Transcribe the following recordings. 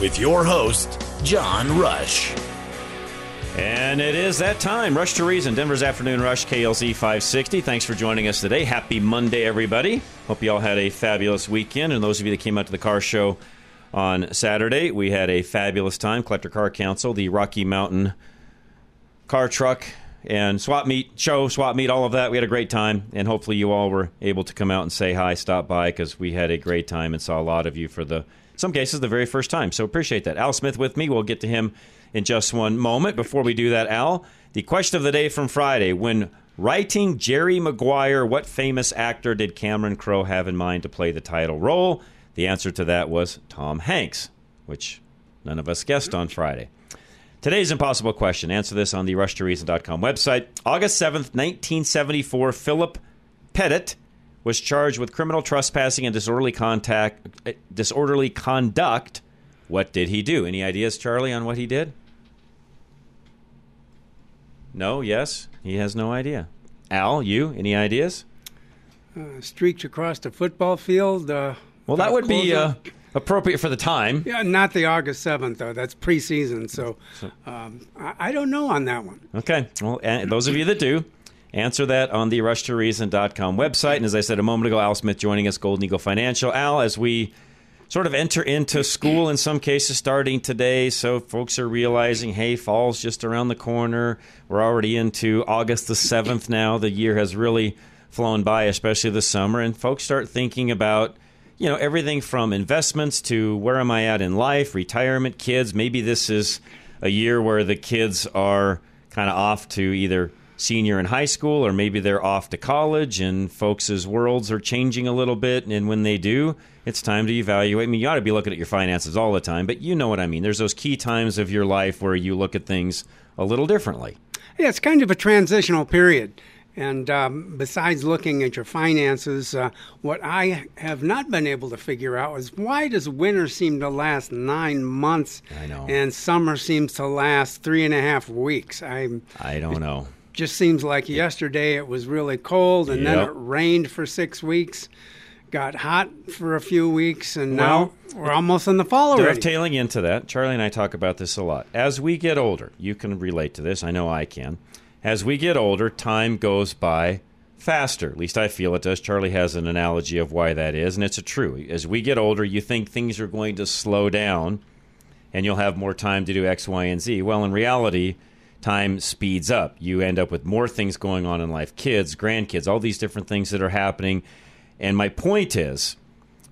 With your host, John Rush. And it is that time. Rush to Reason, Denver's Afternoon Rush, KLZ 560. Thanks for joining us today. Happy Monday, everybody. Hope you all had a fabulous weekend. And those of you that came out to the car show on Saturday, we had a fabulous time. Collector Car Council, the Rocky Mountain car truck and swap meet show, swap meet, all of that. We had a great time. And hopefully you all were able to come out and say hi, stop by, because we had a great time and saw a lot of you for the, some cases, the very first time. So appreciate that. Al Smith with me. We'll get to him in just one moment. Before we do that, Al, the question of the day from Friday: When writing Jerry Maguire, what famous actor did Cameron Crowe have in mind to play the title role? The answer to that was Tom Hanks, which none of us guessed on Friday. Today's impossible question. Answer this on the rushtoreason.com website. August 7th, 1974, Philip Petit was charged with criminal trespassing and disorderly contact disorderly conduct. What did he do? Any ideas, Charlie, on what he did? No, yes, he has no idea. Al, you, any ideas? Uh, streaked across the football field. Uh, well, that would be uh, appropriate for the time. Yeah, not the August 7th, though. That's preseason. So um, I, I, don't know on that one. Okay. Well, those of you that do, answer that on the rushtoreason.com website. And as I said a moment ago, Al Smith joining us, Golden Eagle Financial. Al, as we sort of enter into school in some cases starting today. So folks are realizing, hey, fall's just around the corner. We're already into August the 7th now. The year has really flown by, especially the summer. And folks start thinking about, you know, everything from investments to where am I at in life, retirement, kids. Maybe this is a year where the kids are kind of off to either senior in high school or maybe they're off to college and folks' worlds are changing a little bit. And when they do, it's time to evaluate. I mean, you ought to be looking at your finances all the time, but you know what I mean. There's those key times of your life where you look at things a little differently. Yeah, it's kind of a transitional period. And um, besides looking at your finances, uh, what I have not been able to figure out is why does winter seem to last nine months and summer seems to last three and a half weeks? I'm I don't know. Just seems like yesterday it was really cold and yep. then it rained for six weeks got hot for a few weeks, and well, now we're almost in the fall already. Dovetailing into that, Charlie and I talk about this a lot. As we get older, you can relate to this. I know I can. As we get older, time goes by faster. At least I feel it does. Charlie has an analogy of why that is, and it's a true. As we get older, you think things are going to slow down, and you'll have more time to do X, Y, and Z. Well, in reality, time speeds up. You end up with more things going on in life kids, grandkids, all these different things that are happening and my point is,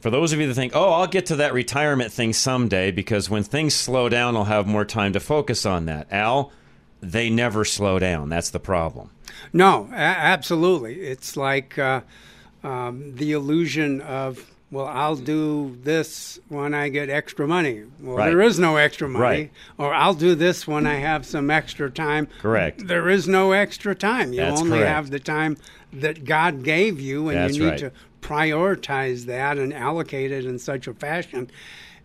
for those of you that think, oh, I'll get to that retirement thing someday because when things slow down, I'll have more time to focus on that. Al, they never slow down. That's the problem. No, a- absolutely. It's like uh, um, the illusion of, well, I'll do this when I get extra money. Well, right. there is no extra money. Right. Or I'll do this when I have some extra time. Correct. There is no extra time. You That's only correct. have the time that God gave you, and That's you need right. to prioritize that and allocate it in such a fashion.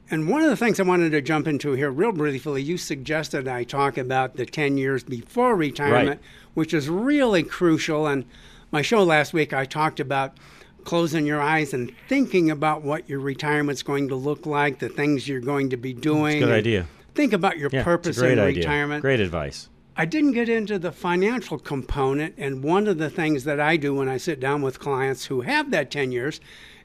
And one of the things I wanted to jump into here, real briefly, you suggested I talk about the 10 years before retirement, which is really crucial. And my show last week, I talked about closing your eyes and thinking about what your retirement's going to look like, the things you're going to be doing. Good idea. Think about your Yeah, purpose it's a great in idea. retirement. Great advice. I didn't get into the financial component, and one of the things that I do when I sit down with clients who have that 10 years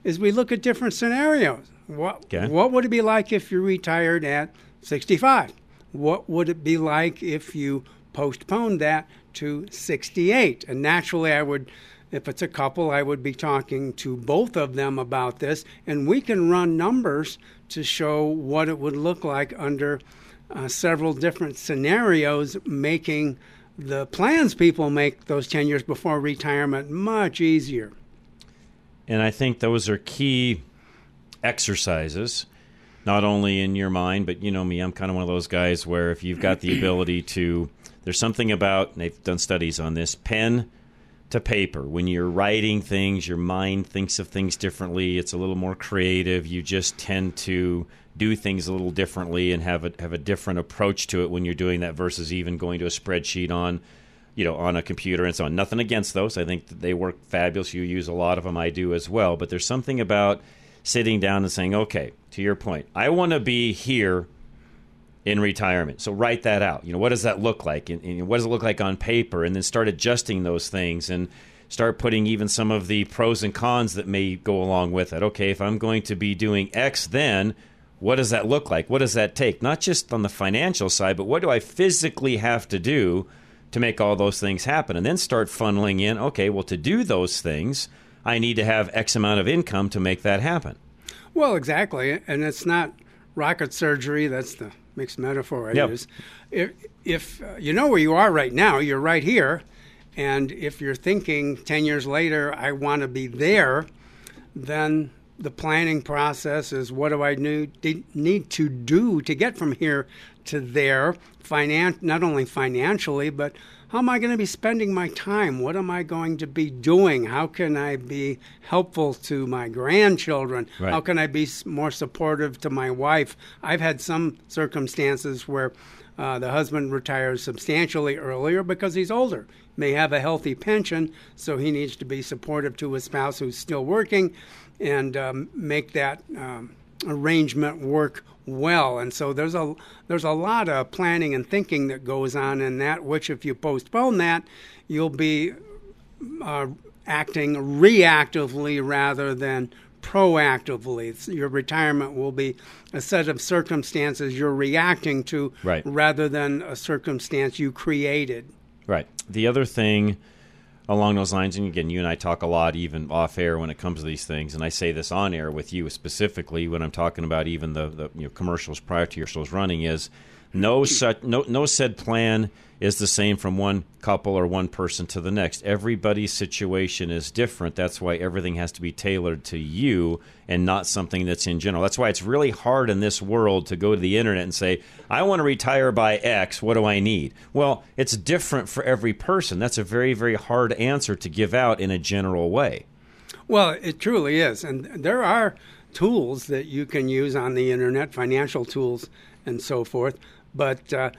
is we look at different scenarios. What, Okay. what would it be like if you retired at 65. What would it be like if you postponed that to 68? And naturally, I would, if it's a couple, I would be talking to both of them about this, and we can run numbers to show what it would look like under uh, several different scenarios, making the plans people make those 10 years before retirement much easier. And I think those are key exercises, not only in your mind, but you know me, I'm kind of one of those guys where if you've got the ability to, there's something about, they've done studies on this, pen to paper. When you're writing things, your mind thinks of things differently. It's a little more creative. You just tend to do things a little differently and have a have a different approach to it when you're doing that versus even going to a spreadsheet on you know on a computer and so on. Nothing against those. I think they work fabulous. You use a lot of them. I do as well. But there's something about sitting down and saying, okay, to your point, I want to be here in retirement. So write that out. You know, what does that look like? And, and, what does it look like on paper? And then start adjusting those things and start putting even some of the pros and cons that may go along with it. Okay, if I'm going to be doing X, then what does that look like? What does that take? Not just on the financial side, but what do I physically have to do to make all those things happen? And then start funneling in, okay, well, to do those things, I need to have X amount of income to make that happen. Well, exactly. And it's not rocket surgery. That's the mixed metaphor I Yep. use. If, if uh, you know where you are right now, you're right here. And if you're thinking 10 years later, I want to be there, then the planning process is what do I need, need to do to get from here to there, finan- not only financially, but how am I going to be spending my time? What am I going to be doing? How can I be helpful to my grandchildren? Right. How can I be more supportive to my wife? I've had some circumstances where uh, the husband retires substantially earlier because he's older, may have a healthy pension, so he needs to be supportive to his spouse who's still working and um, make that um, arrangement work well. And so there's a there's a lot of planning and thinking that goes on in that. Which, if you postpone that, you'll be uh, acting reactively rather than proactively. It's- your retirement will be a set of circumstances you're reacting to Right. rather than a circumstance you created. Right. The other thing along those lines, and again, you and I talk a lot, even off air, when it comes to these things, and I say this on air with you specifically when I'm talking about even the, the you know, commercials prior to your shows running, is no such no no said plan is the same from one couple or one person to the next. Everybody's situation is different. That's why everything has to be tailored to you and not something that's in general. That's why it's really hard in this world to go to the internet and say, I want to retire by X. What do I need? Well, it's different for every person. That's a very, very hard answer to give out in a general way. Well, it truly is. And there are tools that you can use on the internet, financial tools and so forth. But uh,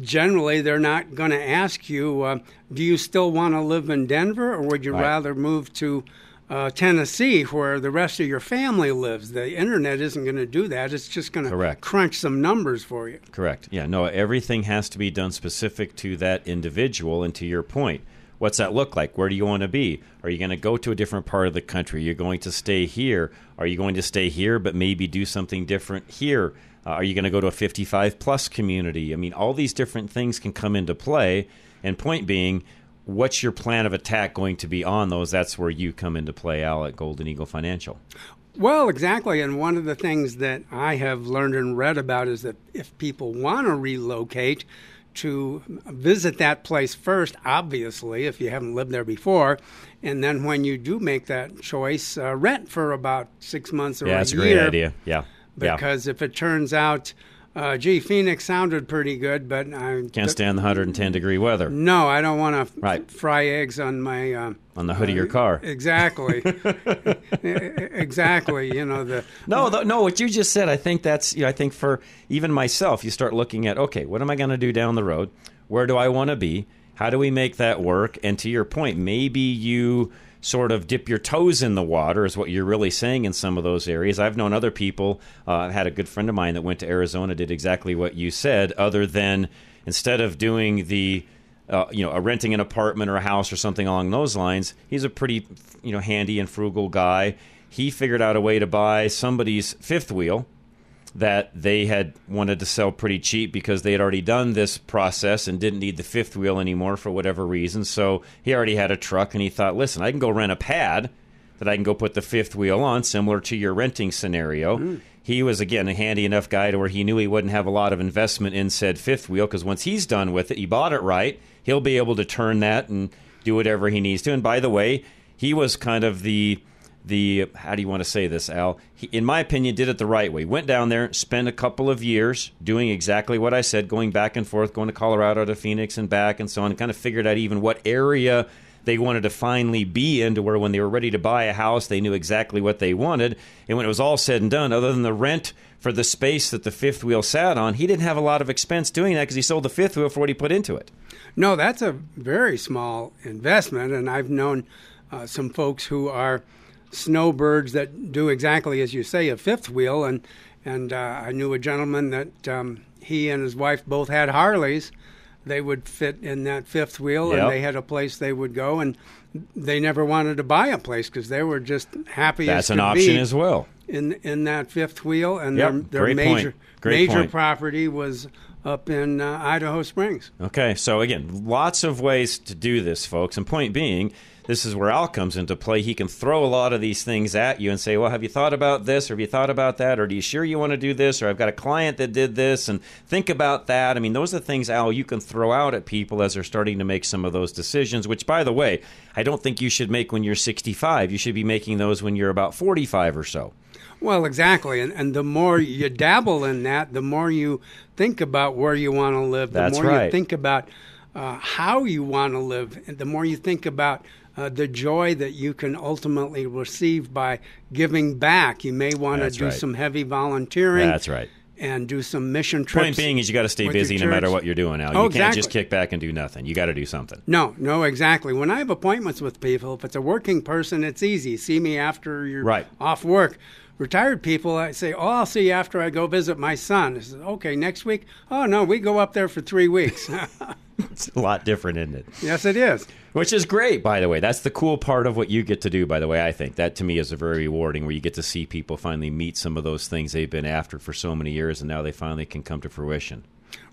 generally, they're not going to ask you, uh, do you still want to live in Denver or would you Right. rather move to uh, Tennessee where the rest of your family lives? The internet isn't going to do that. It's just going to crunch some numbers for you. Correct. Yeah, no, everything has to be done specific to that individual. And to your point, what's that look like? Where do you want to be? Are you going to go to a different part of the country? You're going to stay here? Are you going to stay here but maybe do something different here? Uh, are you going to go to a 55 plus community? I mean, all these different things can come into play. And point being, what's your plan of attack going to be on those? That's where you come into play, Al, at Golden Eagle Financial. Well, exactly. And one of the things that I have learned and read about is that if people want to relocate, to visit that place first, obviously, if you haven't lived there before. And then when you do make that choice, uh, rent for about six months or yeah, a that's a great idea. Yeah. yeah. Because if it turns out, uh, gee, Phoenix sounded pretty good, but I Can't stand the 110 degree weather No, I don't want to Right. fry eggs on my uh, on the hood of your car. Exactly. exactly. You know the No, th- no. What you just said, I think that's. You know, I think for even myself, you start looking at okay, what am I going to do down the road? Where do I want to be? How do we make that work? And to your point, maybe you sort of dip your toes in the water, is what you're really saying in some of those areas. I've known other people. Uh, I had a good friend of mine that went to Arizona, did exactly what you said. Other than instead of doing the uh, you know, renting an apartment or a house or something along those lines. He's a pretty, you know, handy and frugal guy. He figured out a way to buy somebody's fifth wheel that they had wanted to sell pretty cheap because they had already done this process and didn't need the fifth wheel anymore for whatever reason. So he already had a truck and he thought, listen, I can go rent a pad that I can go put the fifth wheel on, similar to your renting scenario. Mm. He was, again, a handy enough guy to where he knew he wouldn't have a lot of investment in said fifth wheel because once he's done with it, he bought it right, he'll be able to turn that and do whatever he needs to. And by the way, he was kind of the the how do you want to say this, Al? He, in my opinion, did it the right way. Went down there, spent a couple of years doing exactly what I said, going back and forth, going to Colorado to Phoenix and back and so on, and kind of figured out even what area they wanted to finally be in to where when they were ready to buy a house, they knew exactly what they wanted. And when it was all said and done, other than the rent for the space that the fifth wheel sat on, he didn't have a lot of expense doing that because he sold the fifth wheel for what he put into it. No, that's a very small investment, and I've known uh, some folks who are snowbirds that do exactly as you say, a fifth wheel. And and uh, I knew a gentleman that um, he and his wife both had Harleys. They would fit in that fifth wheel, yep. and they had a place they would go, and they never wanted to buy a place because they were just happy. That's an option as well. In in that fifth wheel, and yep. their, their major major point. property was up in uh, Idaho Springs. Okay, so again, lots of ways to do this, folks. And point being, this is where Al comes into play. He can throw a lot of these things at you and say, "Well, have you thought about this, or have you thought about that, or do you sure you want to do this, or I've got a client that did this, and think about that." I mean, those are the things, Al, you can throw out at people as they're starting to make some of those decisions. Which, by the way, I don't think you should make when you're 65. You should be making those when you're about 45 or so. Well, exactly, and and the more you dabble in that, the more you think about where you want to live. The That's more right. you think about uh, how you want to live, and the more you think about uh, the joy that you can ultimately receive by giving back. You may want to do right. some heavy volunteering. That's right. And do some mission trips. Point being is you got to stay busy no matter what you're doing now. Oh, you can't just kick back and do nothing. You got to do something. No, no, exactly. When I have appointments with people, if it's a working person, it's easy. See me after you're right. off work retired people, I say, "Oh, I'll see you after I go visit my son." I says, "Okay, next week." Oh no, we go up there for three weeks. it's a lot different, isn't it? Yes, it is. Which is great, by the way. That's the cool part of what you get to do, by the way, I think. That to me is a very rewarding where you get to see people finally meet some of those things they've been after for so many years and now they finally can come to fruition.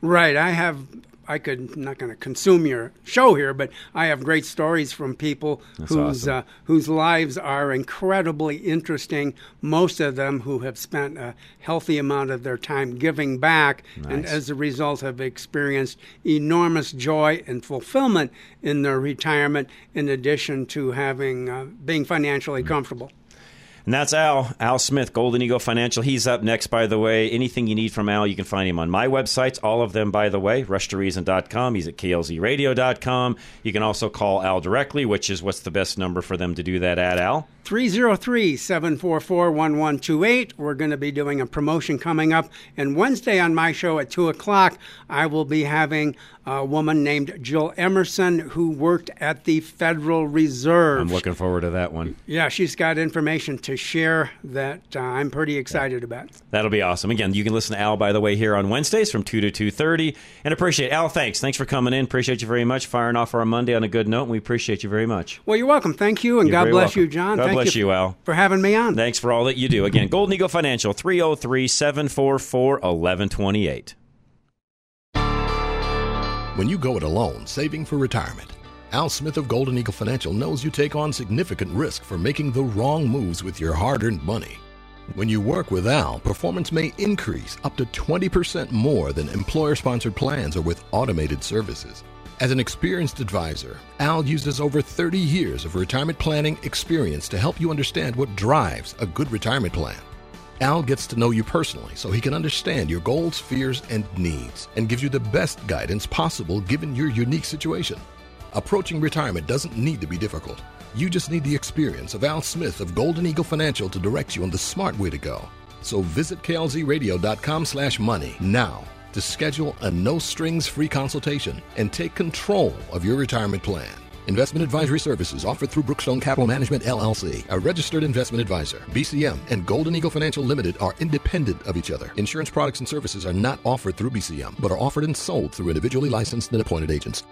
Right. I have I could I'm not going to consume your show here, but I have great stories from people That's whose awesome. uh, whose lives are incredibly interesting. Most of them who have spent a healthy amount of their time giving back, and as a result have experienced enormous joy and fulfillment in their retirement. In addition to having uh, being financially comfortable. And that's Al, Al Smith, Golden Eagle Financial. He's up next, by the way. Anything you need from Al, you can find him on my websites, all of them, by the way, rushtoreason.com. He's at klzradio.com. You can also call Al directly, which is what's the best number for them to do that at, Al? 303 744 1128. We're going to be doing a promotion coming up. And Wednesday on my show at 2 o'clock, I will be having a woman named Jill Emerson who worked at the Federal Reserve. I'm looking forward to that one. Yeah, she's got information to share that uh, I'm pretty excited about. That'll be awesome. Again, you can listen to Al, by the way, here on Wednesdays from 2 to 2.30. And appreciate Al, thanks. Thanks for coming in. Appreciate you very much. Firing off our Monday on a good note. And we appreciate you very much. Well, you're welcome. Thank you. And You're God bless welcome. you, John. God Thank bless you, you, Al. for having me on. Thanks for all that you do. Again, Golden Eagle Financial, 303 744 1128. When you go it alone, saving for retirement, Al Smith of Golden Eagle Financial knows you take on significant risk for making the wrong moves with your hard earned money. When you work with Al, performance may increase up to 20% more than employer sponsored plans or with automated services. As an experienced advisor, Al uses over 30 years of retirement planning experience to help you understand what drives a good retirement plan. Al gets to know you personally so he can understand your goals, fears, and needs and gives you the best guidance possible given your unique situation. Approaching retirement doesn't need to be difficult. You just need the experience of Al Smith of Golden Eagle Financial to direct you on the smart way to go. So visit klzradio.com slash money now to schedule a no-strings free consultation and take control of your retirement plan. Investment advisory services offered through Brookstone Capital Management LLC, a registered investment advisor. BCM and Golden Eagle Financial Limited are independent of each other. Insurance products and services are not offered through BCM, but are offered and sold through individually licensed and appointed agents.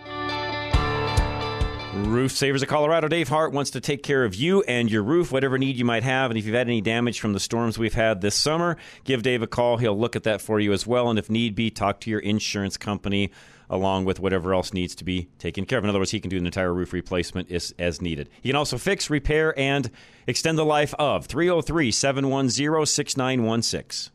Roof Savers of Colorado. Dave Hart wants to take care of you and your roof, whatever need you might have. And if you've had any damage from the storms we've had this summer, give Dave a call. He'll look at that for you as well. And if need be, talk to your insurance company along with whatever else needs to be taken care of. In other words, he can do an entire roof replacement as, as needed. He can also fix, repair, and extend the life of 303 710 6916.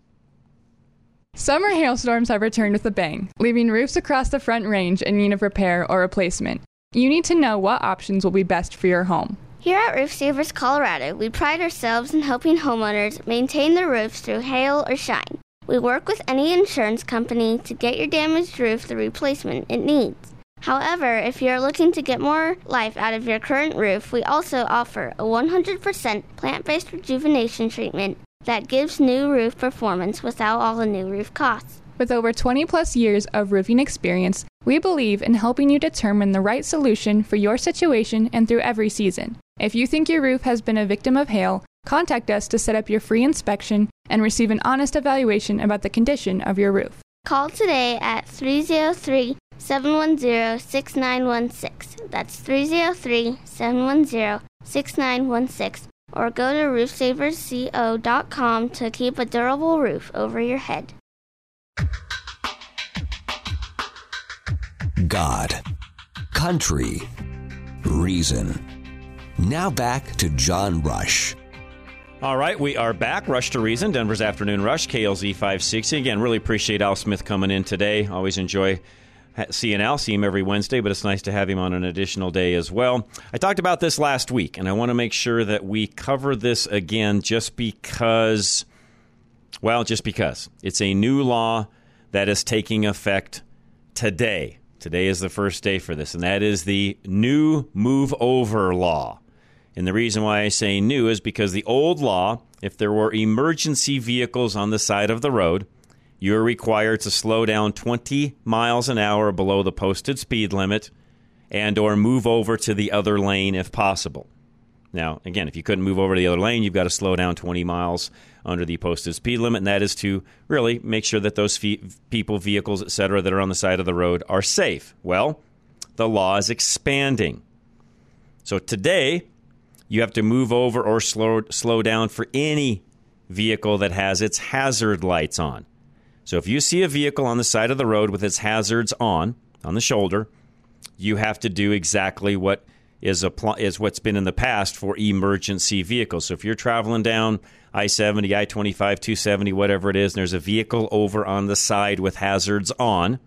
Summer hailstorms have returned with a bang, leaving roofs across the front range in need of repair or replacement. You need to know what options will be best for your home. Here at Roof Savers Colorado, we pride ourselves in helping homeowners maintain their roofs through hail or shine. We work with any insurance company to get your damaged roof the replacement it needs. However, if you're looking to get more life out of your current roof, we also offer a 100% plant based rejuvenation treatment that gives new roof performance without all the new roof costs. With over 20 plus years of roofing experience, we believe in helping you determine the right solution for your situation and through every season. If you think your roof has been a victim of hail, contact us to set up your free inspection and receive an honest evaluation about the condition of your roof. Call today at 303 710 6916. That's 303 710 6916. Or go to roofsaversco.com to keep a durable roof over your head. God, country, reason. Now back to John Rush. All right, we are back. Rush to Reason, Denver's Afternoon Rush, KLZ 560. Again, really appreciate Al Smith coming in today. Always enjoy seeing Al. See him every Wednesday, but it's nice to have him on an additional day as well. I talked about this last week, and I want to make sure that we cover this again just because, well, just because. It's a new law that is taking effect today. Today is the first day for this, and that is the new move over law. And the reason why I say new is because the old law, if there were emergency vehicles on the side of the road, you're required to slow down 20 miles an hour below the posted speed limit and or move over to the other lane if possible. Now, again, if you couldn't move over to the other lane, you've got to slow down 20 miles under the posted speed limit, and that is to really make sure that those people, vehicles, etc., that are on the side of the road are safe. Well, the law is expanding. So today, you have to move over or slow, slow down for any vehicle that has its hazard lights on. So if you see a vehicle on the side of the road with its hazards on, on the shoulder, you have to do exactly what is, is what's been in the past for emergency vehicles. So if you're traveling down I 70, I 25, 270, whatever it is, and there's a vehicle over on the side with hazards on,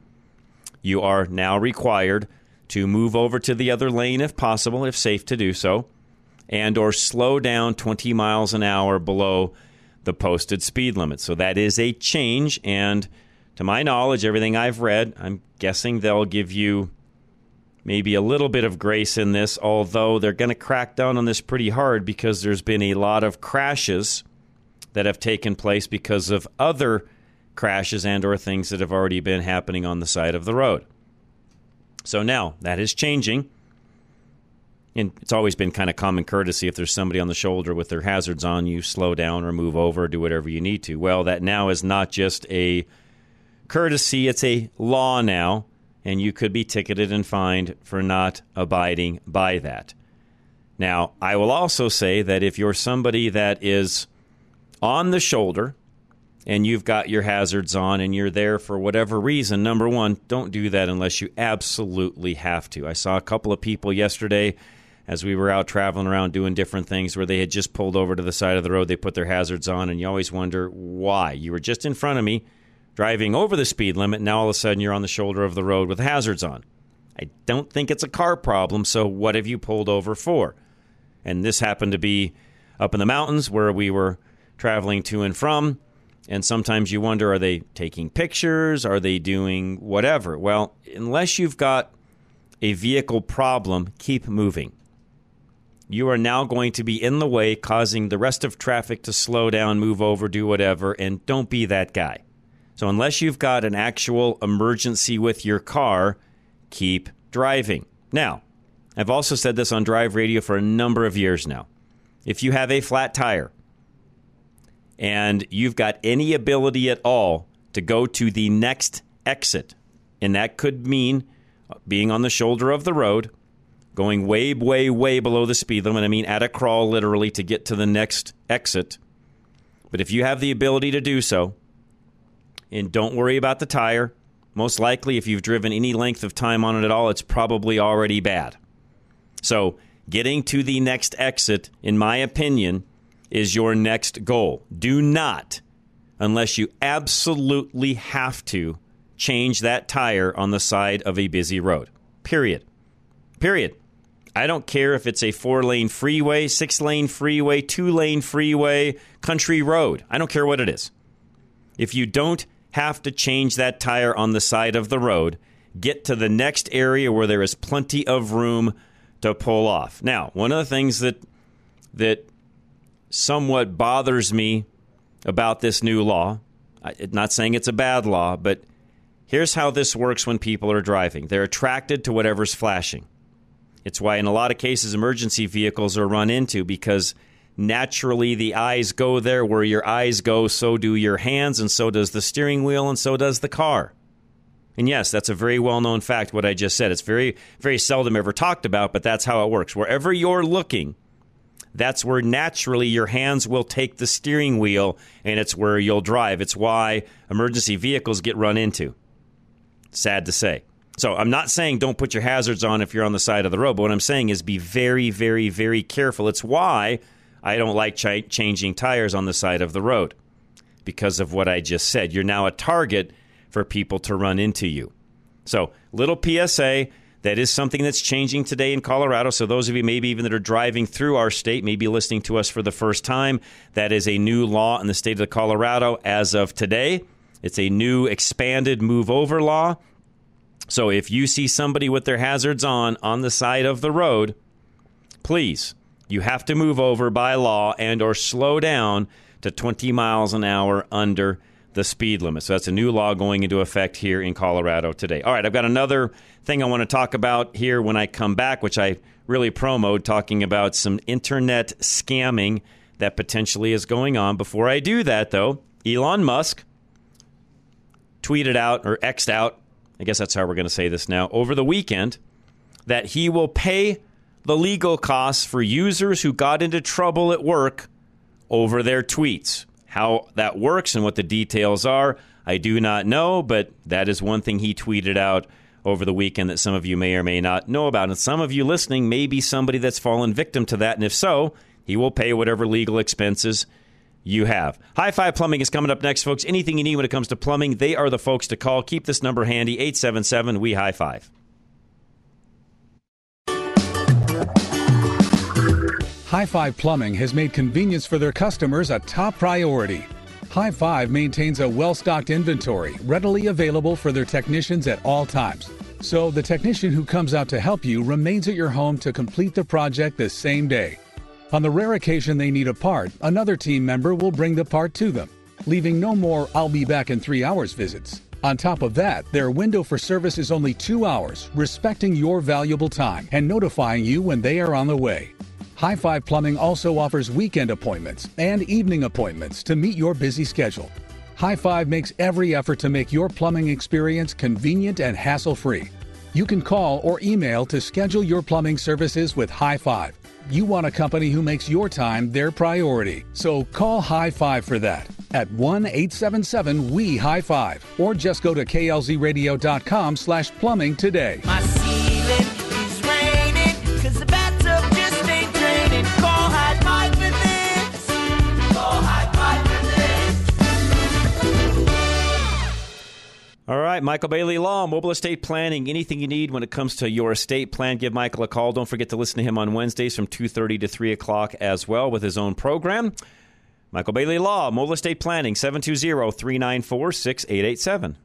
you are now required to move over to the other lane if possible, if safe to do so, and or slow down 20 miles an hour below the posted speed limit. So that is a change and to my knowledge everything I've read, I'm guessing they'll give you maybe a little bit of grace in this, although they're going to crack down on this pretty hard because there's been a lot of crashes that have taken place because of other crashes and or things that have already been happening on the side of the road. So now that is changing and it's always been kind of common courtesy if there's somebody on the shoulder with their hazards on, you slow down or move over, or do whatever you need to. Well, that now is not just a courtesy, it's a law now, and you could be ticketed and fined for not abiding by that. Now, I will also say that if you're somebody that is on the shoulder and you've got your hazards on and you're there for whatever reason, number one, don't do that unless you absolutely have to. I saw a couple of people yesterday as we were out traveling around doing different things where they had just pulled over to the side of the road, they put their hazards on, and you always wonder why. You were just in front of me driving over the speed limit, now all of a sudden you're on the shoulder of the road with hazards on. I don't think it's a car problem, so what have you pulled over for? And this happened to be up in the mountains where we were traveling to and from. And sometimes you wonder are they taking pictures? Are they doing whatever? Well, unless you've got a vehicle problem, keep moving you are now going to be in the way, causing the rest of traffic to slow down, move over, do whatever, and don't be that guy. So, unless you've got an actual emergency with your car, keep driving. Now, I've also said this on drive radio for a number of years now. If you have a flat tire and you've got any ability at all to go to the next exit, and that could mean being on the shoulder of the road going way, way, way below the speed limit. I mean, at a crawl, literally, to get to the next exit. But if you have the ability to do so, and don't worry about the tire, most likely, if you've driven any length of time on it at all, it's probably already bad. So, getting to the next exit, in my opinion, is your next goal. Do not, unless you absolutely have to, change that tire on the side of a busy road. Period. Period. I don't care if it's a four lane freeway, six lane freeway, two lane freeway, country road. I don't care what it is. If you don't have to change that tire on the side of the road, get to the next area where there is plenty of room to pull off. Now, one of the things that that somewhat bothers me about this new law, I'm not saying it's a bad law, but here's how this works when people are driving. They're attracted to whatever's flashing. It's why, in a lot of cases, emergency vehicles are run into because naturally the eyes go there. Where your eyes go, so do your hands, and so does the steering wheel, and so does the car. And yes, that's a very well known fact, what I just said. It's very, very seldom ever talked about, but that's how it works. Wherever you're looking, that's where naturally your hands will take the steering wheel and it's where you'll drive. It's why emergency vehicles get run into. Sad to say. So I'm not saying don't put your hazards on if you're on the side of the road, but what I'm saying is be very, very, very careful. It's why I don't like ch- changing tires on the side of the road because of what I just said. You're now a target for people to run into you. So, little PSA. That is something that's changing today in Colorado. So, those of you maybe even that are driving through our state, maybe listening to us for the first time, that is a new law in the state of Colorado as of today. It's a new expanded move over law so if you see somebody with their hazards on on the side of the road, please, you have to move over by law and or slow down to 20 miles an hour under the speed limit. So that's a new law going into effect here in Colorado today. All right, I've got another thing I want to talk about here when I come back, which I really promote, talking about some internet scamming that potentially is going on. Before I do that, though, Elon Musk tweeted out or X'd out I guess that's how we're going to say this now, over the weekend, that he will pay the legal costs for users who got into trouble at work over their tweets. How that works and what the details are, I do not know, but that is one thing he tweeted out over the weekend that some of you may or may not know about. And some of you listening may be somebody that's fallen victim to that. And if so, he will pay whatever legal expenses you have. High Five Plumbing is coming up next, folks. Anything you need when it comes to plumbing, they are the folks to call. Keep this number handy 877 We High Five. High Five Plumbing has made convenience for their customers a top priority. High Five maintains a well stocked inventory readily available for their technicians at all times. So the technician who comes out to help you remains at your home to complete the project the same day. On the rare occasion they need a part, another team member will bring the part to them, leaving no more I'll be back in three hours visits. On top of that, their window for service is only two hours, respecting your valuable time and notifying you when they are on the way. High Five Plumbing also offers weekend appointments and evening appointments to meet your busy schedule. High Five makes every effort to make your plumbing experience convenient and hassle free. You can call or email to schedule your plumbing services with High Five you want a company who makes your time their priority. So call High Five for that at 1 877 We High Five or just go to klzradio.com slash plumbing today. All right, Michael Bailey Law, Mobile Estate Planning. Anything you need when it comes to your estate plan, give Michael a call. Don't forget to listen to him on Wednesdays from 2.30 to 3 o'clock as well with his own program. Michael Bailey Law, Mobile Estate Planning, 720-394-6887.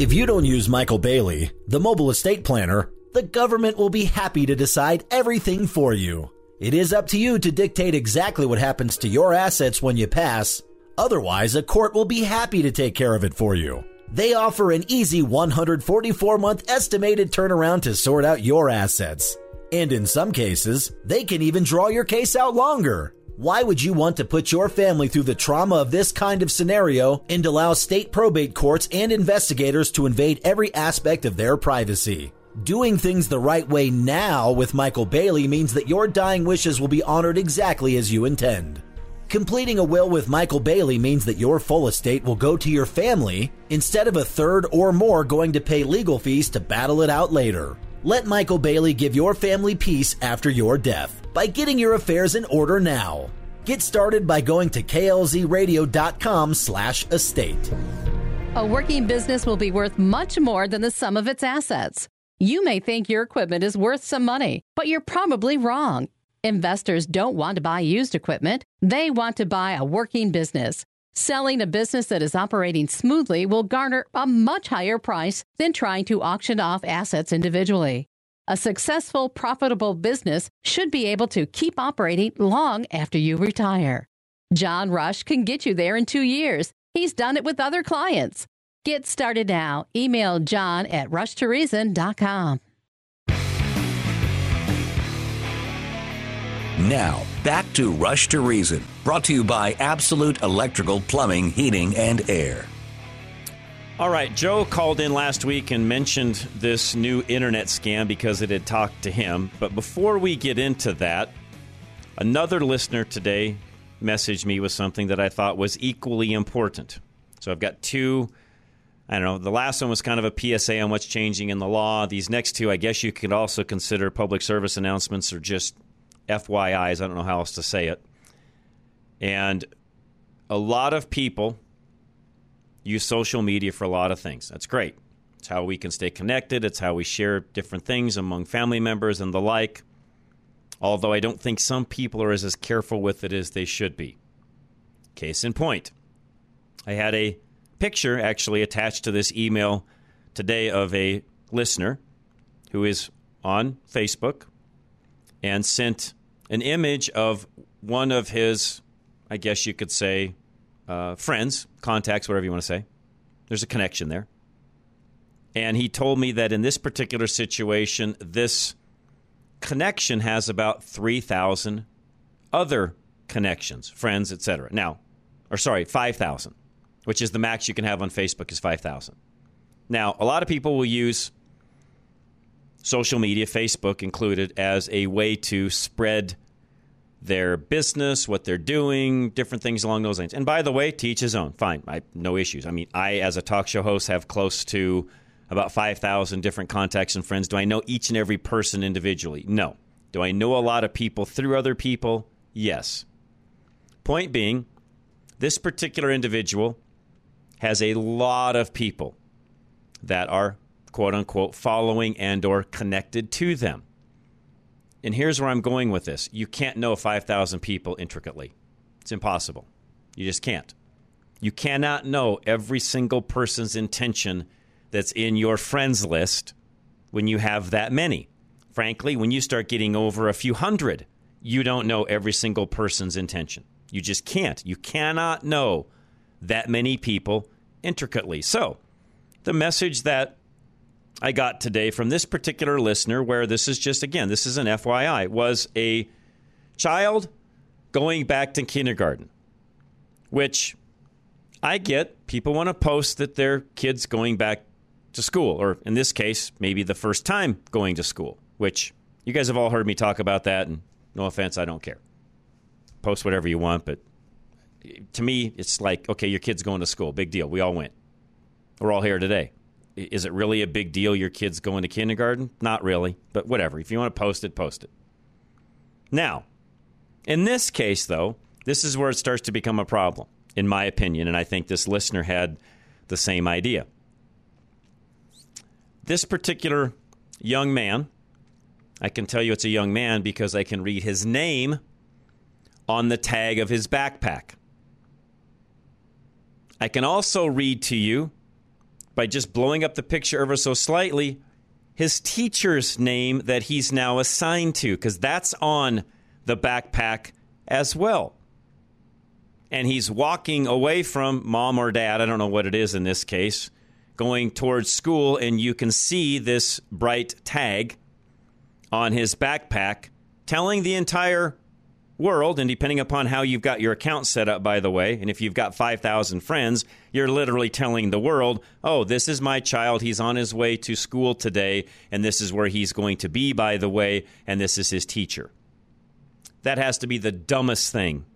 If you don't use Michael Bailey, the mobile estate planner, the government will be happy to decide everything for you. It is up to you to dictate exactly what happens to your assets when you pass. Otherwise, a court will be happy to take care of it for you. They offer an easy 144 month estimated turnaround to sort out your assets. And in some cases, they can even draw your case out longer. Why would you want to put your family through the trauma of this kind of scenario and allow state probate courts and investigators to invade every aspect of their privacy? Doing things the right way now with Michael Bailey means that your dying wishes will be honored exactly as you intend. Completing a will with Michael Bailey means that your full estate will go to your family instead of a third or more going to pay legal fees to battle it out later. Let Michael Bailey give your family peace after your death by getting your affairs in order now. Get started by going to klzradio.com slash estate. A working business will be worth much more than the sum of its assets. You may think your equipment is worth some money, but you're probably wrong. Investors don't want to buy used equipment, they want to buy a working business. Selling a business that is operating smoothly will garner a much higher price than trying to auction off assets individually. A successful, profitable business should be able to keep operating long after you retire. John Rush can get you there in two years. He's done it with other clients. Get started now. Email john at rushtoreason.com. Now, back to Rush to Reason, brought to you by Absolute Electrical Plumbing, Heating, and Air. All right, Joe called in last week and mentioned this new internet scam because it had talked to him. But before we get into that, another listener today messaged me with something that I thought was equally important. So I've got two. I don't know. The last one was kind of a PSA on what's changing in the law. These next two, I guess you could also consider public service announcements or just FYIs. I don't know how else to say it. And a lot of people use social media for a lot of things. That's great. It's how we can stay connected, it's how we share different things among family members and the like. Although I don't think some people are as, as careful with it as they should be. Case in point, I had a picture actually attached to this email today of a listener who is on Facebook and sent an image of one of his, I guess you could say, uh, friends, contacts, whatever you want to say. There's a connection there. And he told me that in this particular situation, this connection has about 3,000 other connections, friends, etc. Now, or sorry, 5,000, which is the max you can have on Facebook is 5,000. Now, a lot of people will use social media, Facebook included, as a way to spread their business, what they're doing, different things along those lines. And by the way, teach his own. Fine, I, no issues. I mean, I, as a talk show host, have close to about 5,000 different contacts and friends. Do I know each and every person individually? No. Do I know a lot of people through other people? Yes. Point being, this particular individual has a lot of people that are quote unquote following and or connected to them. And here's where I'm going with this. You can't know 5,000 people intricately. It's impossible. You just can't. You cannot know every single person's intention that's in your friends list when you have that many. Frankly, when you start getting over a few hundred, you don't know every single person's intention. You just can't. You cannot know that many people intricately. So, the message that I got today from this particular listener, where this is just, again, this is an FYI, was a child going back to kindergarten, which I get. People want to post that their kid's going back to school, or in this case, maybe the first time going to school, which you guys have all heard me talk about that, and no offense, I don't care. Post whatever you want, but to me, it's like, okay, your kid's going to school. Big deal. We all went. We're all here today is it really a big deal your kid's going to kindergarten? Not really, but whatever. If you want to post it, post it. Now, in this case, though, this is where it starts to become a problem, in my opinion, and I think this listener had the same idea. This particular young man, I can tell you it's a young man because I can read his name on the tag of his backpack. I can also read to you by just blowing up the picture ever so slightly his teacher's name that he's now assigned to, because that's on the backpack as well. And he's walking away from mom or dad, I don't know what it is in this case, going towards school, and you can see this bright tag on his backpack telling the entire world, and depending upon how you've got your account set up, by the way, and if you've got 5,000 friends, you're literally telling the world, oh, this is my child. He's on his way to school today, and this is where he's going to be, by the way, and this is his teacher. That has to be the dumbest thing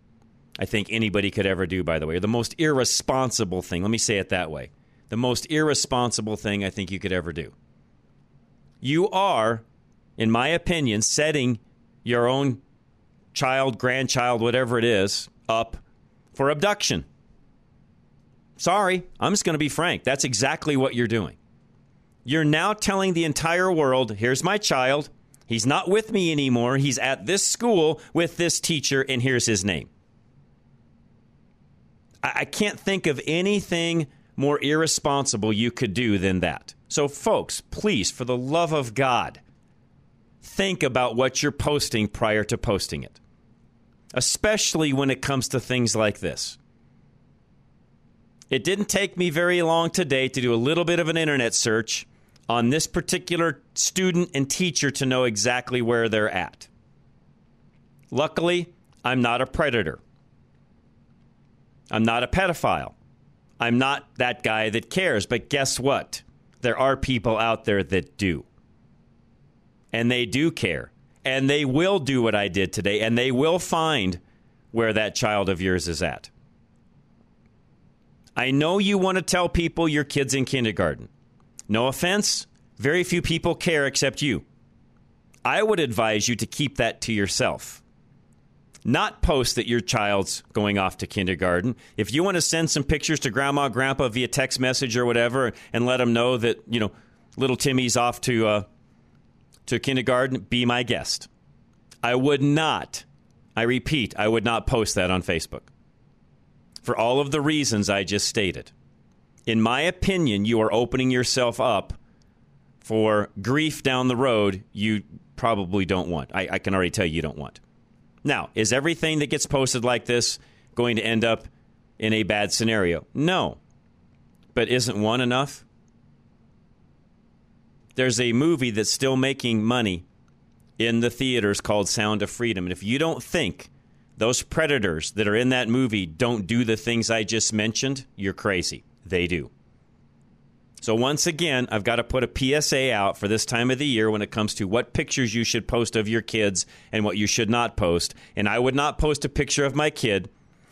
I think anybody could ever do, by the way, or the most irresponsible thing. Let me say it that way. The most irresponsible thing I think you could ever do. You are, in my opinion, setting your own child, grandchild, whatever it is, up for abduction. Sorry, I'm just going to be frank. That's exactly what you're doing. You're now telling the entire world here's my child. He's not with me anymore. He's at this school with this teacher, and here's his name. I, can't think of anything more irresponsible you could do than that. So, folks, please, for the love of God, think about what you're posting prior to posting it, especially when it comes to things like this. It didn't take me very long today to do a little bit of an internet search on this particular student and teacher to know exactly where they're at. Luckily, I'm not a predator. I'm not a pedophile. I'm not that guy that cares. But guess what? There are people out there that do. And they do care. And they will do what I did today. And they will find where that child of yours is at. I know you want to tell people your kid's in kindergarten. No offense, very few people care except you. I would advise you to keep that to yourself not post that your child's going off to kindergarten. If you want to send some pictures to grandma, grandpa via text message or whatever, and let them know that you know little Timmy's off to uh, to kindergarten, be my guest. I would not. I repeat, I would not post that on Facebook for all of the reasons I just stated. In my opinion, you are opening yourself up for grief down the road you probably don't want. I, I can already tell you you don't want. Now, is everything that gets posted like this going to end up in a bad scenario? No. But isn't one enough? There's a movie that's still making money in the theaters called Sound of Freedom. And if you don't think those predators that are in that movie don't do the things I just mentioned, you're crazy. They do. So, once again, I've got to put a PSA out for this time of the year when it comes to what pictures you should post of your kids and what you should not post. And I would not post a picture of my kid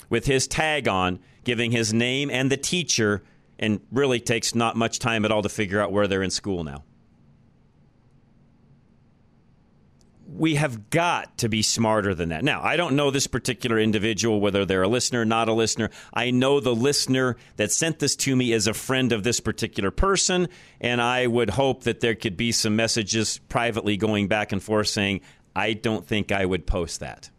with his tag on, giving his name and the teacher, and really takes not much time at all to figure out where they're in school now. We have got to be smarter than that. Now, I don't know this particular individual, whether they're a listener, not a listener. I know the listener that sent this to me is a friend of this particular person, and I would hope that there could be some messages privately going back and forth saying, I don't think I would post that.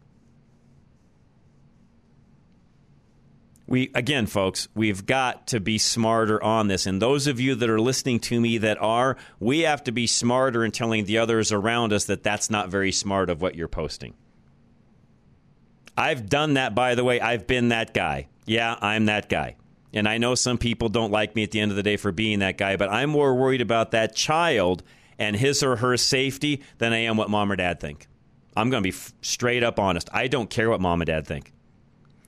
We again folks we've got to be smarter on this. And those of you that are listening to me that are we have to be smarter in telling the others around us that that's not very smart of what you're posting. I've done that by the way. I've been that guy. Yeah i'm that guy. And i know some people don't like me at the end of the day for being that guy but i'm more worried about that child and his or her safety than i am what mom or dad think. I'm going to be f- straight up honest. I don't care what mom and dad think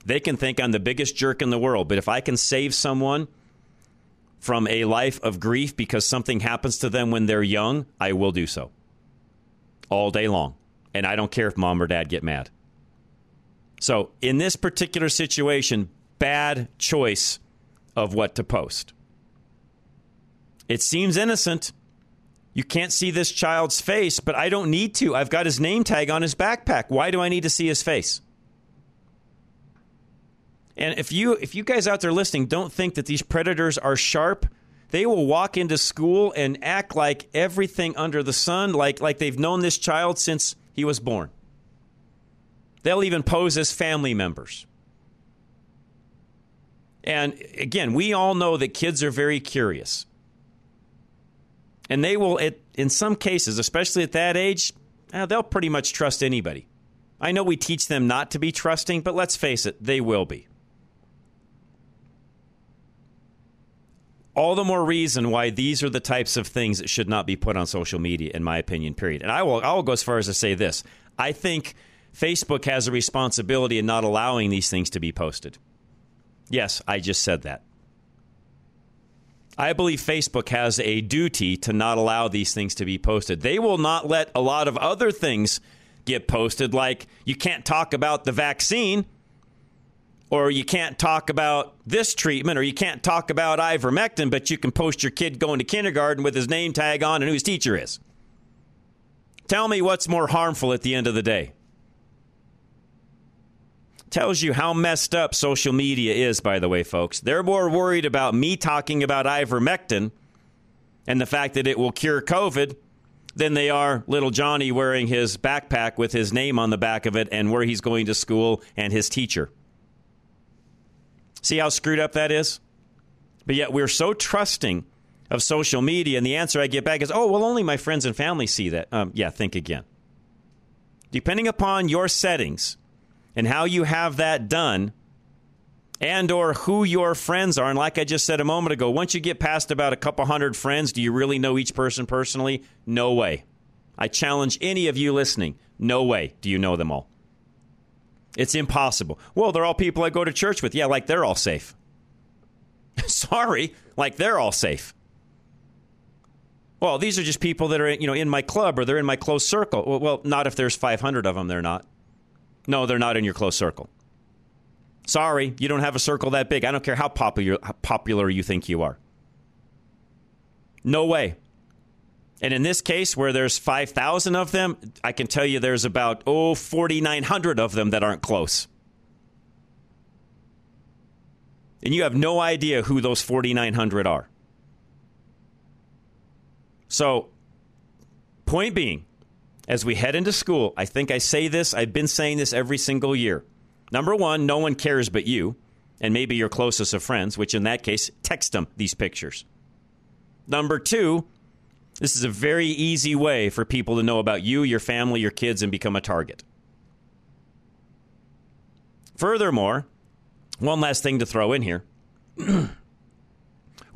they can think I'm the biggest jerk in the world, but if I can save someone from a life of grief because something happens to them when they're young, I will do so. All day long. And I don't care if mom or dad get mad. So, in this particular situation, bad choice of what to post. It seems innocent. You can't see this child's face, but I don't need to. I've got his name tag on his backpack. Why do I need to see his face? And if you if you guys out there listening don't think that these predators are sharp, they will walk into school and act like everything under the sun, like like they've known this child since he was born. They'll even pose as family members. And again, we all know that kids are very curious. And they will, in some cases, especially at that age, eh, they'll pretty much trust anybody. I know we teach them not to be trusting, but let's face it, they will be. All the more reason why these are the types of things that should not be put on social media, in my opinion. Period. And I will I will go as far as to say this: I think Facebook has a responsibility in not allowing these things to be posted. Yes, I just said that. I believe Facebook has a duty to not allow these things to be posted. They will not let a lot of other things get posted, like you can't talk about the vaccine, or you can't talk about this treatment, or you can't talk about ivermectin, but you can post your kid going to kindergarten with his name tag on and who his teacher is. Tell me what's more harmful at the end of the day. Tells you how messed up social media is, by the way, folks. They're more worried about me talking about ivermectin and the fact that it will cure COVID than they are little Johnny wearing his backpack with his name on the back of it and where he's going to school and his teacher. See how screwed up that is? But yet we're so trusting of social media, and the answer I get back is, oh, well, only my friends and family see that. Um, yeah, think again. Depending upon your settings and how you have that done, and or who your friends are, and like I just said a moment ago, once you get past about a couple hundred friends, do you really know each person personally? No way. I challenge any of you listening. No way do you know them all. It's impossible. Well, they're all people I go to church with. Yeah, like they're all safe. Sorry, like they're all safe. Well, these are just people that are you know in my club or they're in my close circle. Well, not if there's 500 of them. They're not. No, they're not in your close circle. Sorry, you don't have a circle that big. I don't care how popular how popular you think you are. No way. And in this case, where there's 5,000 of them, I can tell you there's about, oh, 4,900 of them that aren't close. And you have no idea who those 4,900 are. So, point being, as we head into school, I think I say this, I've been saying this every single year. Number one, no one cares but you, and maybe your closest of friends, which in that case, text them these pictures. Number two, this is a very easy way for people to know about you, your family, your kids, and become a target. Furthermore, one last thing to throw in here.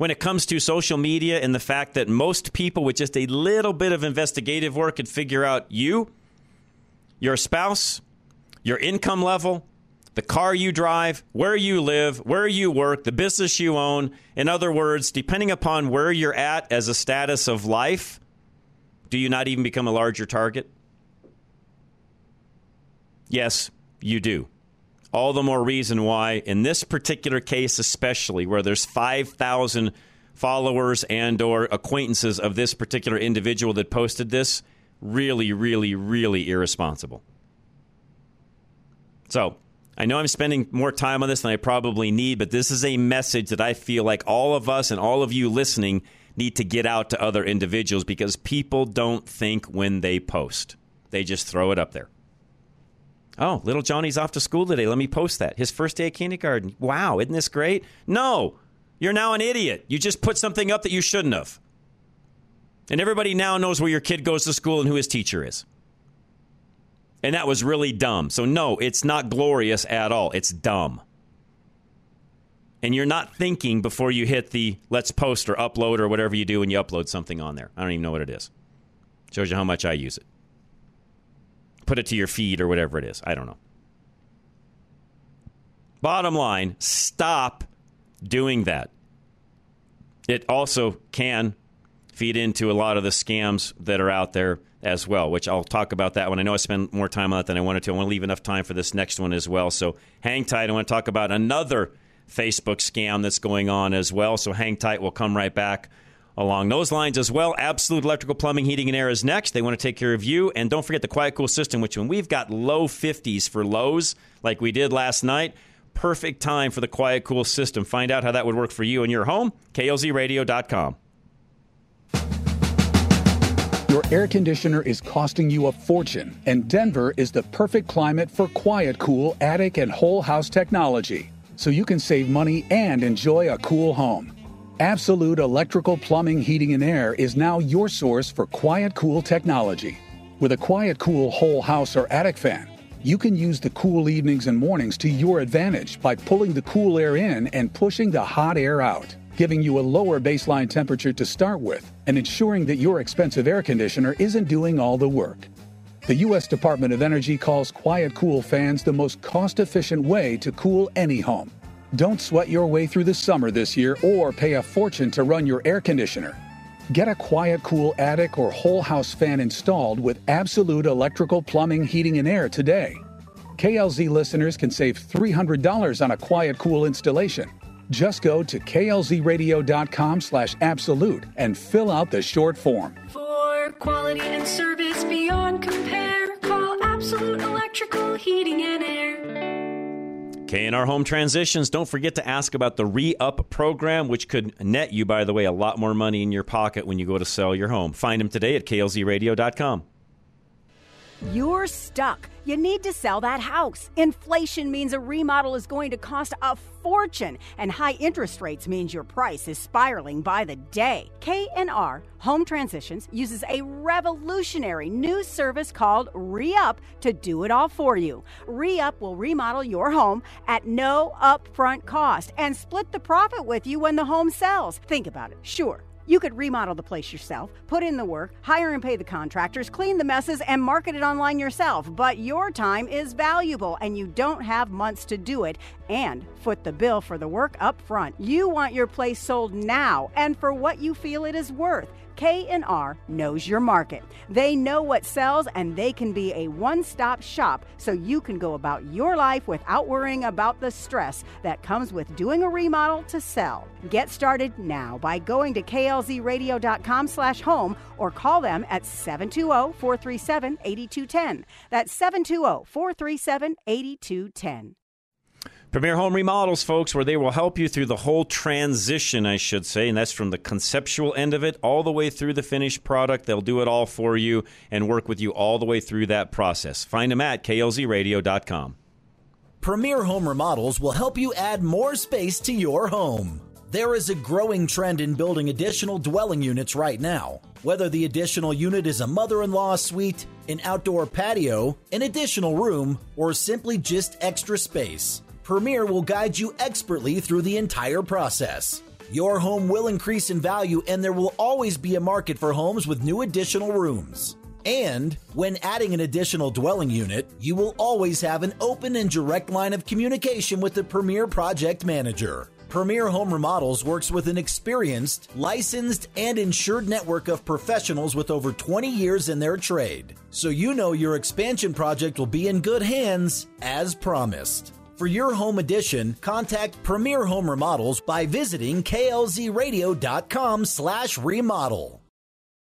when it comes to social media and the fact that most people with just a little bit of investigative work could figure out you, your spouse, your income level, the car you drive, where you live, where you work, the business you own. In other words, depending upon where you're at as a status of life, do you not even become a larger target? Yes, you do. All the more reason why, in this particular case, especially where there's 5,000 followers and or acquaintances of this particular individual that posted this, really, really, really irresponsible. So I know I'm spending more time on this than I probably need, but this is a message that I feel like all of us and all of you listening need to get out to other individuals because people don't think when they post. They just throw it up there. Oh, little Johnny's off to school today. Let me post that. His first day of kindergarten. Wow, isn't this great? No, you're now an idiot. You just put something up that you shouldn't have. And everybody now knows where your kid goes to school and who his teacher is. And that was really dumb. So, no, it's not glorious at all. It's dumb. And you're not thinking before you hit the let's post or upload or whatever you do when you upload something on there. I don't even know what it is. Shows you how much I use it. Put it to your feed or whatever it is. I don't know. Bottom line stop doing that. It also can feed into a lot of the scams that are out there as well, which I'll talk about that one. I know I spent more time on that than I wanted to. I want to leave enough time for this next one as well. So hang tight. I want to talk about another Facebook scam that's going on as well. So hang tight. We'll come right back along those lines as well. Absolute Electrical Plumbing, Heating, and Air is next. They want to take care of you. And don't forget the Quiet Cool system, which when we've got low 50s for lows like we did last night, perfect time for the Quiet Cool system. Find out how that would work for you in your home. KLZradio.com. Your air conditioner is costing you a fortune, and Denver is the perfect climate for quiet, cool attic and whole house technology, so you can save money and enjoy a cool home. Absolute Electrical Plumbing, Heating, and Air is now your source for quiet, cool technology. With a quiet, cool whole house or attic fan, you can use the cool evenings and mornings to your advantage by pulling the cool air in and pushing the hot air out giving you a lower baseline temperature to start with and ensuring that your expensive air conditioner isn't doing all the work. The U.S. Department of Energy calls Quiet Cool fans the most cost efficient way to cool any home. Don't sweat your way through the summer this year or pay a fortune to run your air conditioner. Get a Quiet Cool attic or whole house fan installed with absolute electrical plumbing, heating, and air today. KLZ listeners can save $300 on a Quiet Cool installation. Just go to klzradio.com slash absolute and fill out the short form. For quality and service beyond compare, call Absolute Electrical Heating and Air. K&R Home Transitions, don't forget to ask about the re-up program, which could net you, by the way, a lot more money in your pocket when you go to sell your home. Find them today at klzradio.com. You're stuck. You need to sell that house. Inflation means a remodel is going to cost a fortune, and high interest rates means your price is spiraling by the day. K&R Home Transitions uses a revolutionary new service called Re-Up to do it all for you. Re-Up will remodel your home at no upfront cost and split the profit with you when the home sells. Think about it. Sure, you could remodel the place yourself, put in the work, hire and pay the contractors, clean the messes, and market it online yourself. But your time is valuable and you don't have months to do it and foot the bill for the work up front. You want your place sold now and for what you feel it is worth. K&R knows your market. They know what sells and they can be a one-stop shop so you can go about your life without worrying about the stress that comes with doing a remodel to sell. Get started now by going to klzradio.com slash home or call them at 720-437-8210. That's 720-437-8210. Premier Home Remodels, folks, where they will help you through the whole transition, I should say, and that's from the conceptual end of it all the way through the finished product. They'll do it all for you and work with you all the way through that process. Find them at klzradio.com. Premier Home Remodels will help you add more space to your home. There is a growing trend in building additional dwelling units right now. Whether the additional unit is a mother in law suite, an outdoor patio, an additional room, or simply just extra space. Premier will guide you expertly through the entire process. Your home will increase in value, and there will always be a market for homes with new additional rooms. And when adding an additional dwelling unit, you will always have an open and direct line of communication with the Premier Project Manager. Premier Home Remodels works with an experienced, licensed, and insured network of professionals with over 20 years in their trade. So you know your expansion project will be in good hands, as promised. For your home addition, contact Premier Home Remodels by visiting klzradio.com slash remodel.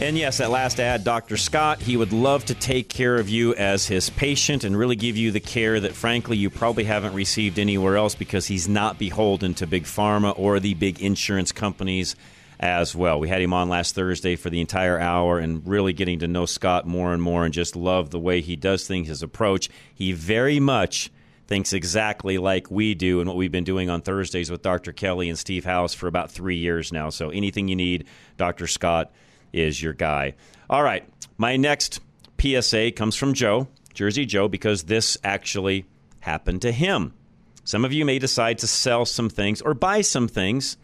And yes, that last ad, Dr. Scott, he would love to take care of you as his patient and really give you the care that, frankly, you probably haven't received anywhere else because he's not beholden to big pharma or the big insurance companies as well. We had him on last Thursday for the entire hour and really getting to know Scott more and more and just love the way he does things, his approach. He very much thinks exactly like we do and what we've been doing on Thursdays with Dr. Kelly and Steve House for about three years now. So anything you need, Dr. Scott is your guy. All right, my next PSA comes from Joe, Jersey Joe, because this actually happened to him. Some of you may decide to sell some things or buy some things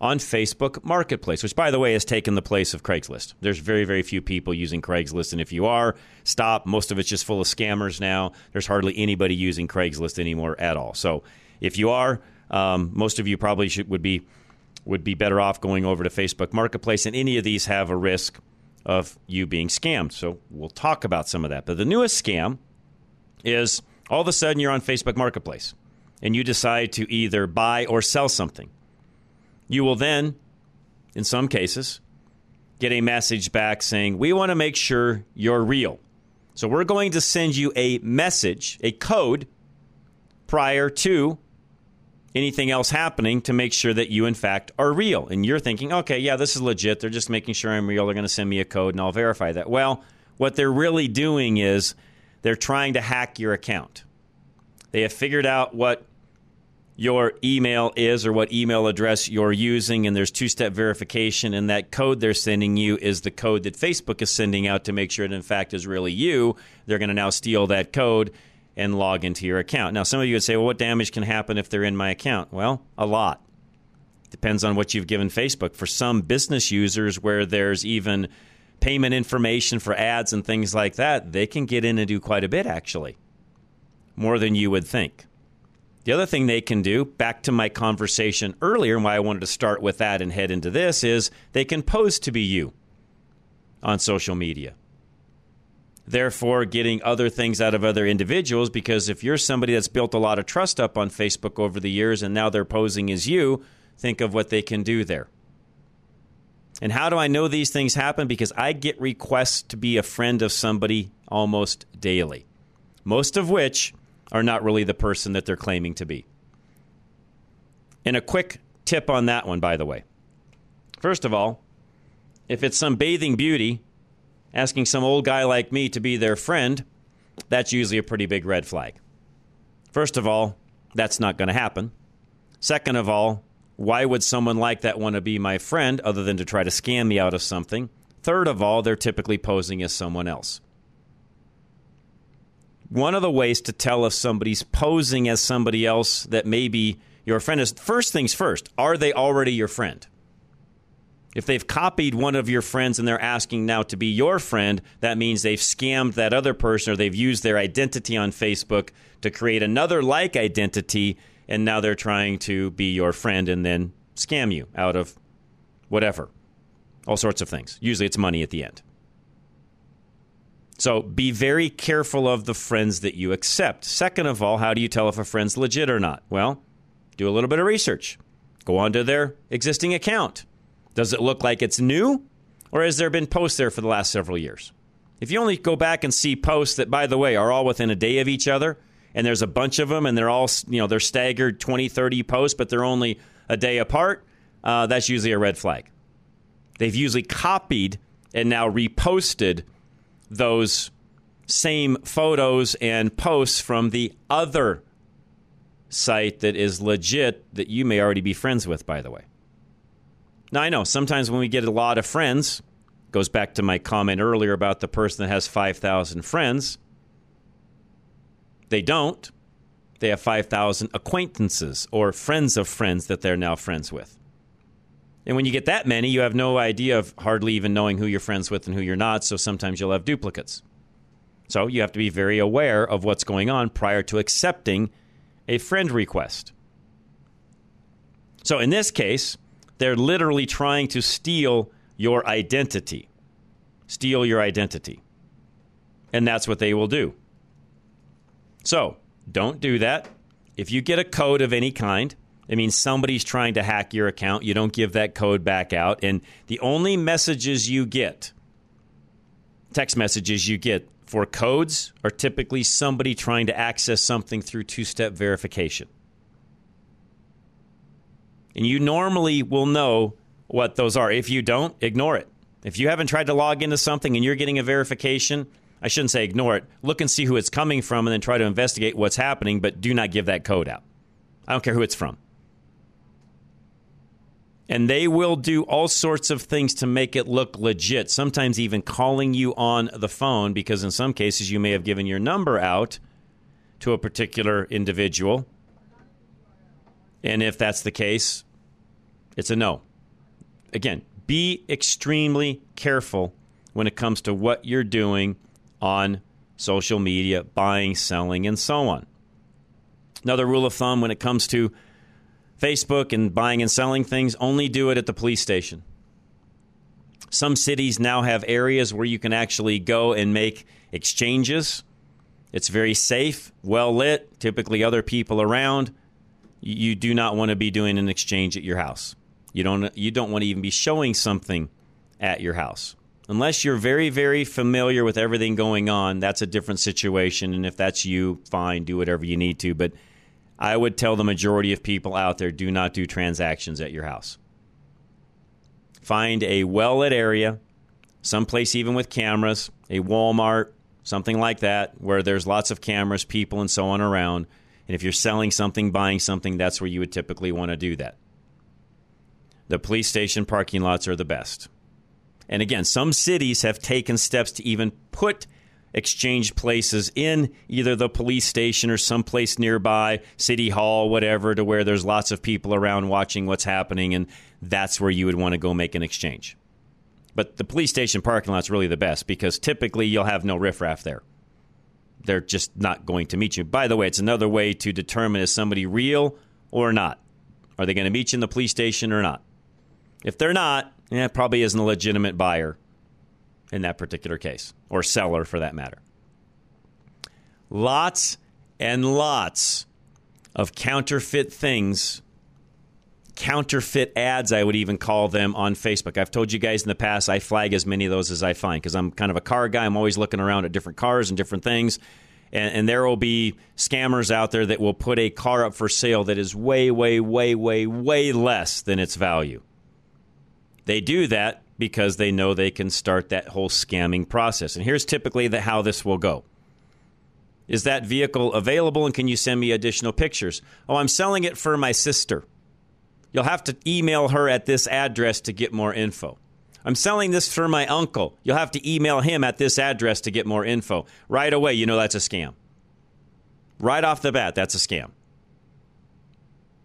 on Facebook Marketplace, which, by the way, has taken the place of Craigslist. There's very, very few people using Craigslist. And if you are, stop. Most of it's just full of scammers now. There's hardly anybody using Craigslist anymore at all. So if you are, um, most of you probably should, would be would be better off going over to Facebook Marketplace. And any of these have a risk of you being scammed. So we'll talk about some of that. But the newest scam is all of a sudden you're on Facebook Marketplace and you decide to either buy or sell something. You will then, in some cases, get a message back saying, We want to make sure you're real. So we're going to send you a message, a code, prior to anything else happening to make sure that you, in fact, are real. And you're thinking, okay, yeah, this is legit. They're just making sure I'm real. They're going to send me a code and I'll verify that. Well, what they're really doing is they're trying to hack your account. They have figured out what your email is or what email address you're using, and there's two step verification. And that code they're sending you is the code that Facebook is sending out to make sure it, in fact, is really you. They're going to now steal that code and log into your account. Now, some of you would say, well, what damage can happen if they're in my account? Well, a lot. Depends on what you've given Facebook. For some business users, where there's even payment information for ads and things like that, they can get in and do quite a bit, actually, more than you would think. The other thing they can do, back to my conversation earlier, and why I wanted to start with that and head into this, is they can pose to be you on social media. Therefore, getting other things out of other individuals, because if you're somebody that's built a lot of trust up on Facebook over the years and now they're posing as you, think of what they can do there. And how do I know these things happen? Because I get requests to be a friend of somebody almost daily, most of which are not really the person that they're claiming to be. And a quick tip on that one, by the way. First of all, if it's some bathing beauty asking some old guy like me to be their friend, that's usually a pretty big red flag. First of all, that's not going to happen. Second of all, why would someone like that want to be my friend other than to try to scam me out of something? Third of all, they're typically posing as someone else. One of the ways to tell if somebody's posing as somebody else that may be your friend is first things first, are they already your friend? If they've copied one of your friends and they're asking now to be your friend, that means they've scammed that other person or they've used their identity on Facebook to create another like identity and now they're trying to be your friend and then scam you out of whatever. All sorts of things. Usually it's money at the end. So be very careful of the friends that you accept. Second of all, how do you tell if a friend's legit or not? Well, do a little bit of research. Go onto their existing account. Does it look like it's new? Or has there been posts there for the last several years? If you only go back and see posts that, by the way, are all within a day of each other, and there's a bunch of them, and they're all, you know, they're staggered 20, 30 posts, but they're only a day apart, uh, that's usually a red flag. They've usually copied and now reposted those same photos and posts from the other site that is legit that you may already be friends with, by the way. Now, I know sometimes when we get a lot of friends, goes back to my comment earlier about the person that has 5,000 friends. They don't. They have 5,000 acquaintances or friends of friends that they're now friends with. And when you get that many, you have no idea of hardly even knowing who you're friends with and who you're not, so sometimes you'll have duplicates. So you have to be very aware of what's going on prior to accepting a friend request. So in this case, they're literally trying to steal your identity. Steal your identity. And that's what they will do. So don't do that. If you get a code of any kind, it means somebody's trying to hack your account. You don't give that code back out. And the only messages you get, text messages you get for codes, are typically somebody trying to access something through two step verification. And you normally will know what those are. If you don't, ignore it. If you haven't tried to log into something and you're getting a verification, I shouldn't say ignore it. Look and see who it's coming from and then try to investigate what's happening, but do not give that code out. I don't care who it's from. And they will do all sorts of things to make it look legit, sometimes even calling you on the phone, because in some cases you may have given your number out to a particular individual. And if that's the case, it's a no. again, be extremely careful when it comes to what you're doing on social media, buying, selling, and so on. Another rule of thumb when it comes to Facebook and buying and selling things, only do it at the police station. Some cities now have areas where you can actually go and make exchanges. It's very safe, well lit, typically other people around. You do not want to be doing an exchange at your house. You don't you don't want to even be showing something at your house. Unless you're very very familiar with everything going on, that's a different situation and if that's you, fine, do whatever you need to, but I would tell the majority of people out there do not do transactions at your house. Find a well lit area, someplace even with cameras, a Walmart, something like that, where there's lots of cameras, people, and so on around. And if you're selling something, buying something, that's where you would typically want to do that. The police station parking lots are the best. And again, some cities have taken steps to even put exchange places in either the police station or someplace nearby, city hall, whatever, to where there's lots of people around watching what's happening, and that's where you would want to go make an exchange. But the police station parking lot's really the best because typically you'll have no riffraff there. They're just not going to meet you. By the way, it's another way to determine is somebody real or not. Are they going to meet you in the police station or not? If they're not, yeah, probably isn't a legitimate buyer in that particular case, or seller for that matter. Lots and lots of counterfeit things, counterfeit ads, I would even call them on Facebook. I've told you guys in the past, I flag as many of those as I find because I'm kind of a car guy. I'm always looking around at different cars and different things. And, and, there will be scammers out there that will put a car up for sale that is way, way, way, way, way less than its value. They do that because they know they can start that whole scamming process. And here's typically the, how this will go. Is that vehicle available and can you send me additional pictures? Oh, I'm selling it for my sister. You'll have to email her at this address to get more info. I'm selling this for my uncle. You'll have to email him at this address to get more info. Right away, you know that's a scam. Right off the bat, that's a scam.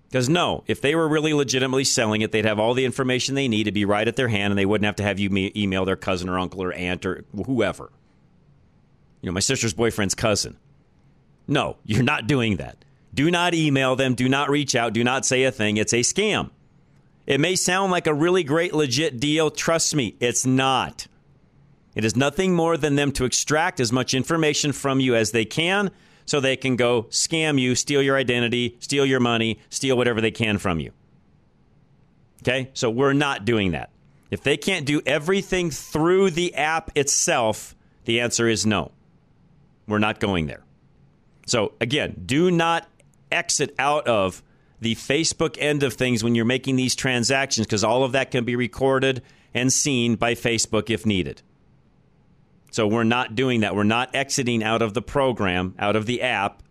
Because no, if they were really legitimately selling it, they'd have all the information they need to be right at their hand, and they wouldn't have to have you me- email their cousin or uncle or aunt or whoever. You know, my sister's boyfriend's cousin. No, you're not doing that. Do not email them. Do not reach out. Do not say a thing. It's a scam. It may sound like a really great, legit deal. Trust me, it's not. It is nothing more than them to extract as much information from you as they can so they can go scam you, steal your identity, steal your money, steal whatever they can from you. Okay? So we're not doing that. If they can't do everything through the app itself, the answer is no. We're not going there. So again, do not exit out of the Facebook end of things when you're making these transactions because all of that can be recorded and seen by Facebook if needed. So we're not doing that. We're not exiting out of the program, out of the app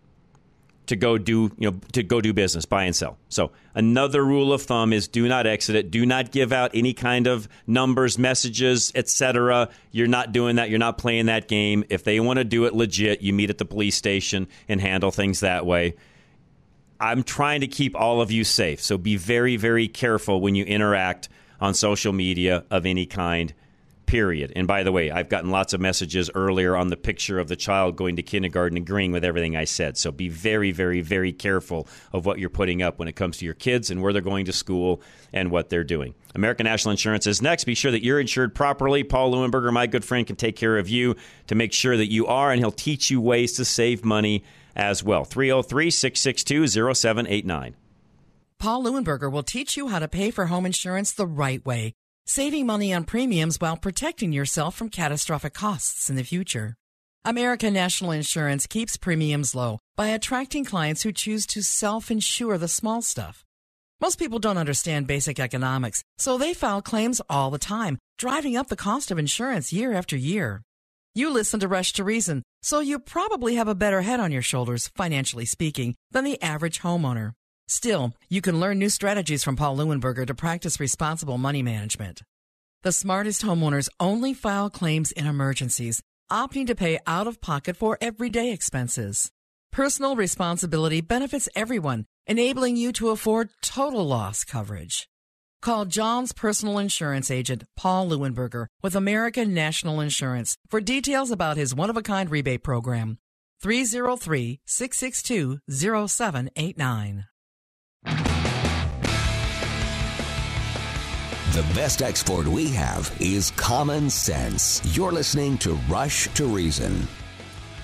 to go do, you know, to go do business, buy and sell. So another rule of thumb is do not exit it. Do not give out any kind of numbers, messages, etc. You're not doing that. You're not playing that game. If they want to do it legit, you meet at the police station and handle things that way. I'm trying to keep all of you safe. So be very, very careful when you interact on social media of any kind period. And by the way, I've gotten lots of messages earlier on the picture of the child going to kindergarten agreeing with everything I said. So be very, very, very careful of what you're putting up when it comes to your kids and where they're going to school and what they're doing. American National Insurance is next. Be sure that you're insured properly. Paul Leuenberger, my good friend, can take care of you to make sure that you are, and he'll teach you ways to save money as well. 303 662 0789. Paul Leuenberger will teach you how to pay for home insurance the right way saving money on premiums while protecting yourself from catastrophic costs in the future. American National Insurance keeps premiums low by attracting clients who choose to self insure the small stuff. Most people don't understand basic economics, so they file claims all the time, driving up the cost of insurance year after year. You listen to Rush to Reason, so you probably have a better head on your shoulders, financially speaking, than the average homeowner. Still, you can learn new strategies from Paul Leuenberger to practice responsible money management. The smartest homeowners only file claims in emergencies, opting to pay out of pocket for everyday expenses. Personal responsibility benefits everyone, enabling you to afford total loss coverage. Call John's personal insurance agent, Paul Leuenberger, with American National Insurance for details about his one of a kind rebate program. 303 662 0789. The best export we have is common sense. You're listening to Rush to Reason.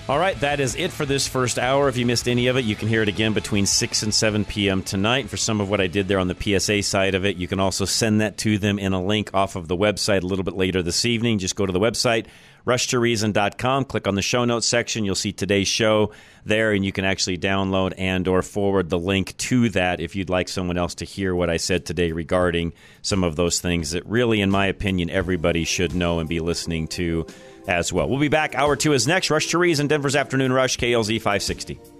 All right, that is it for this first hour. If you missed any of it, you can hear it again between 6 and 7 p.m. tonight. For some of what I did there on the PSA side of it, you can also send that to them in a link off of the website a little bit later this evening. Just go to the website, rushtoreason.com, click on the show notes section. You'll see today's show there, and you can actually download and or forward the link to that if you'd like someone else to hear what I said today regarding some of those things that really, in my opinion, everybody should know and be listening to as well. We'll be back. Hour two is next. Rush to Reason, Denver's Afternoon Rush, KLZ 560.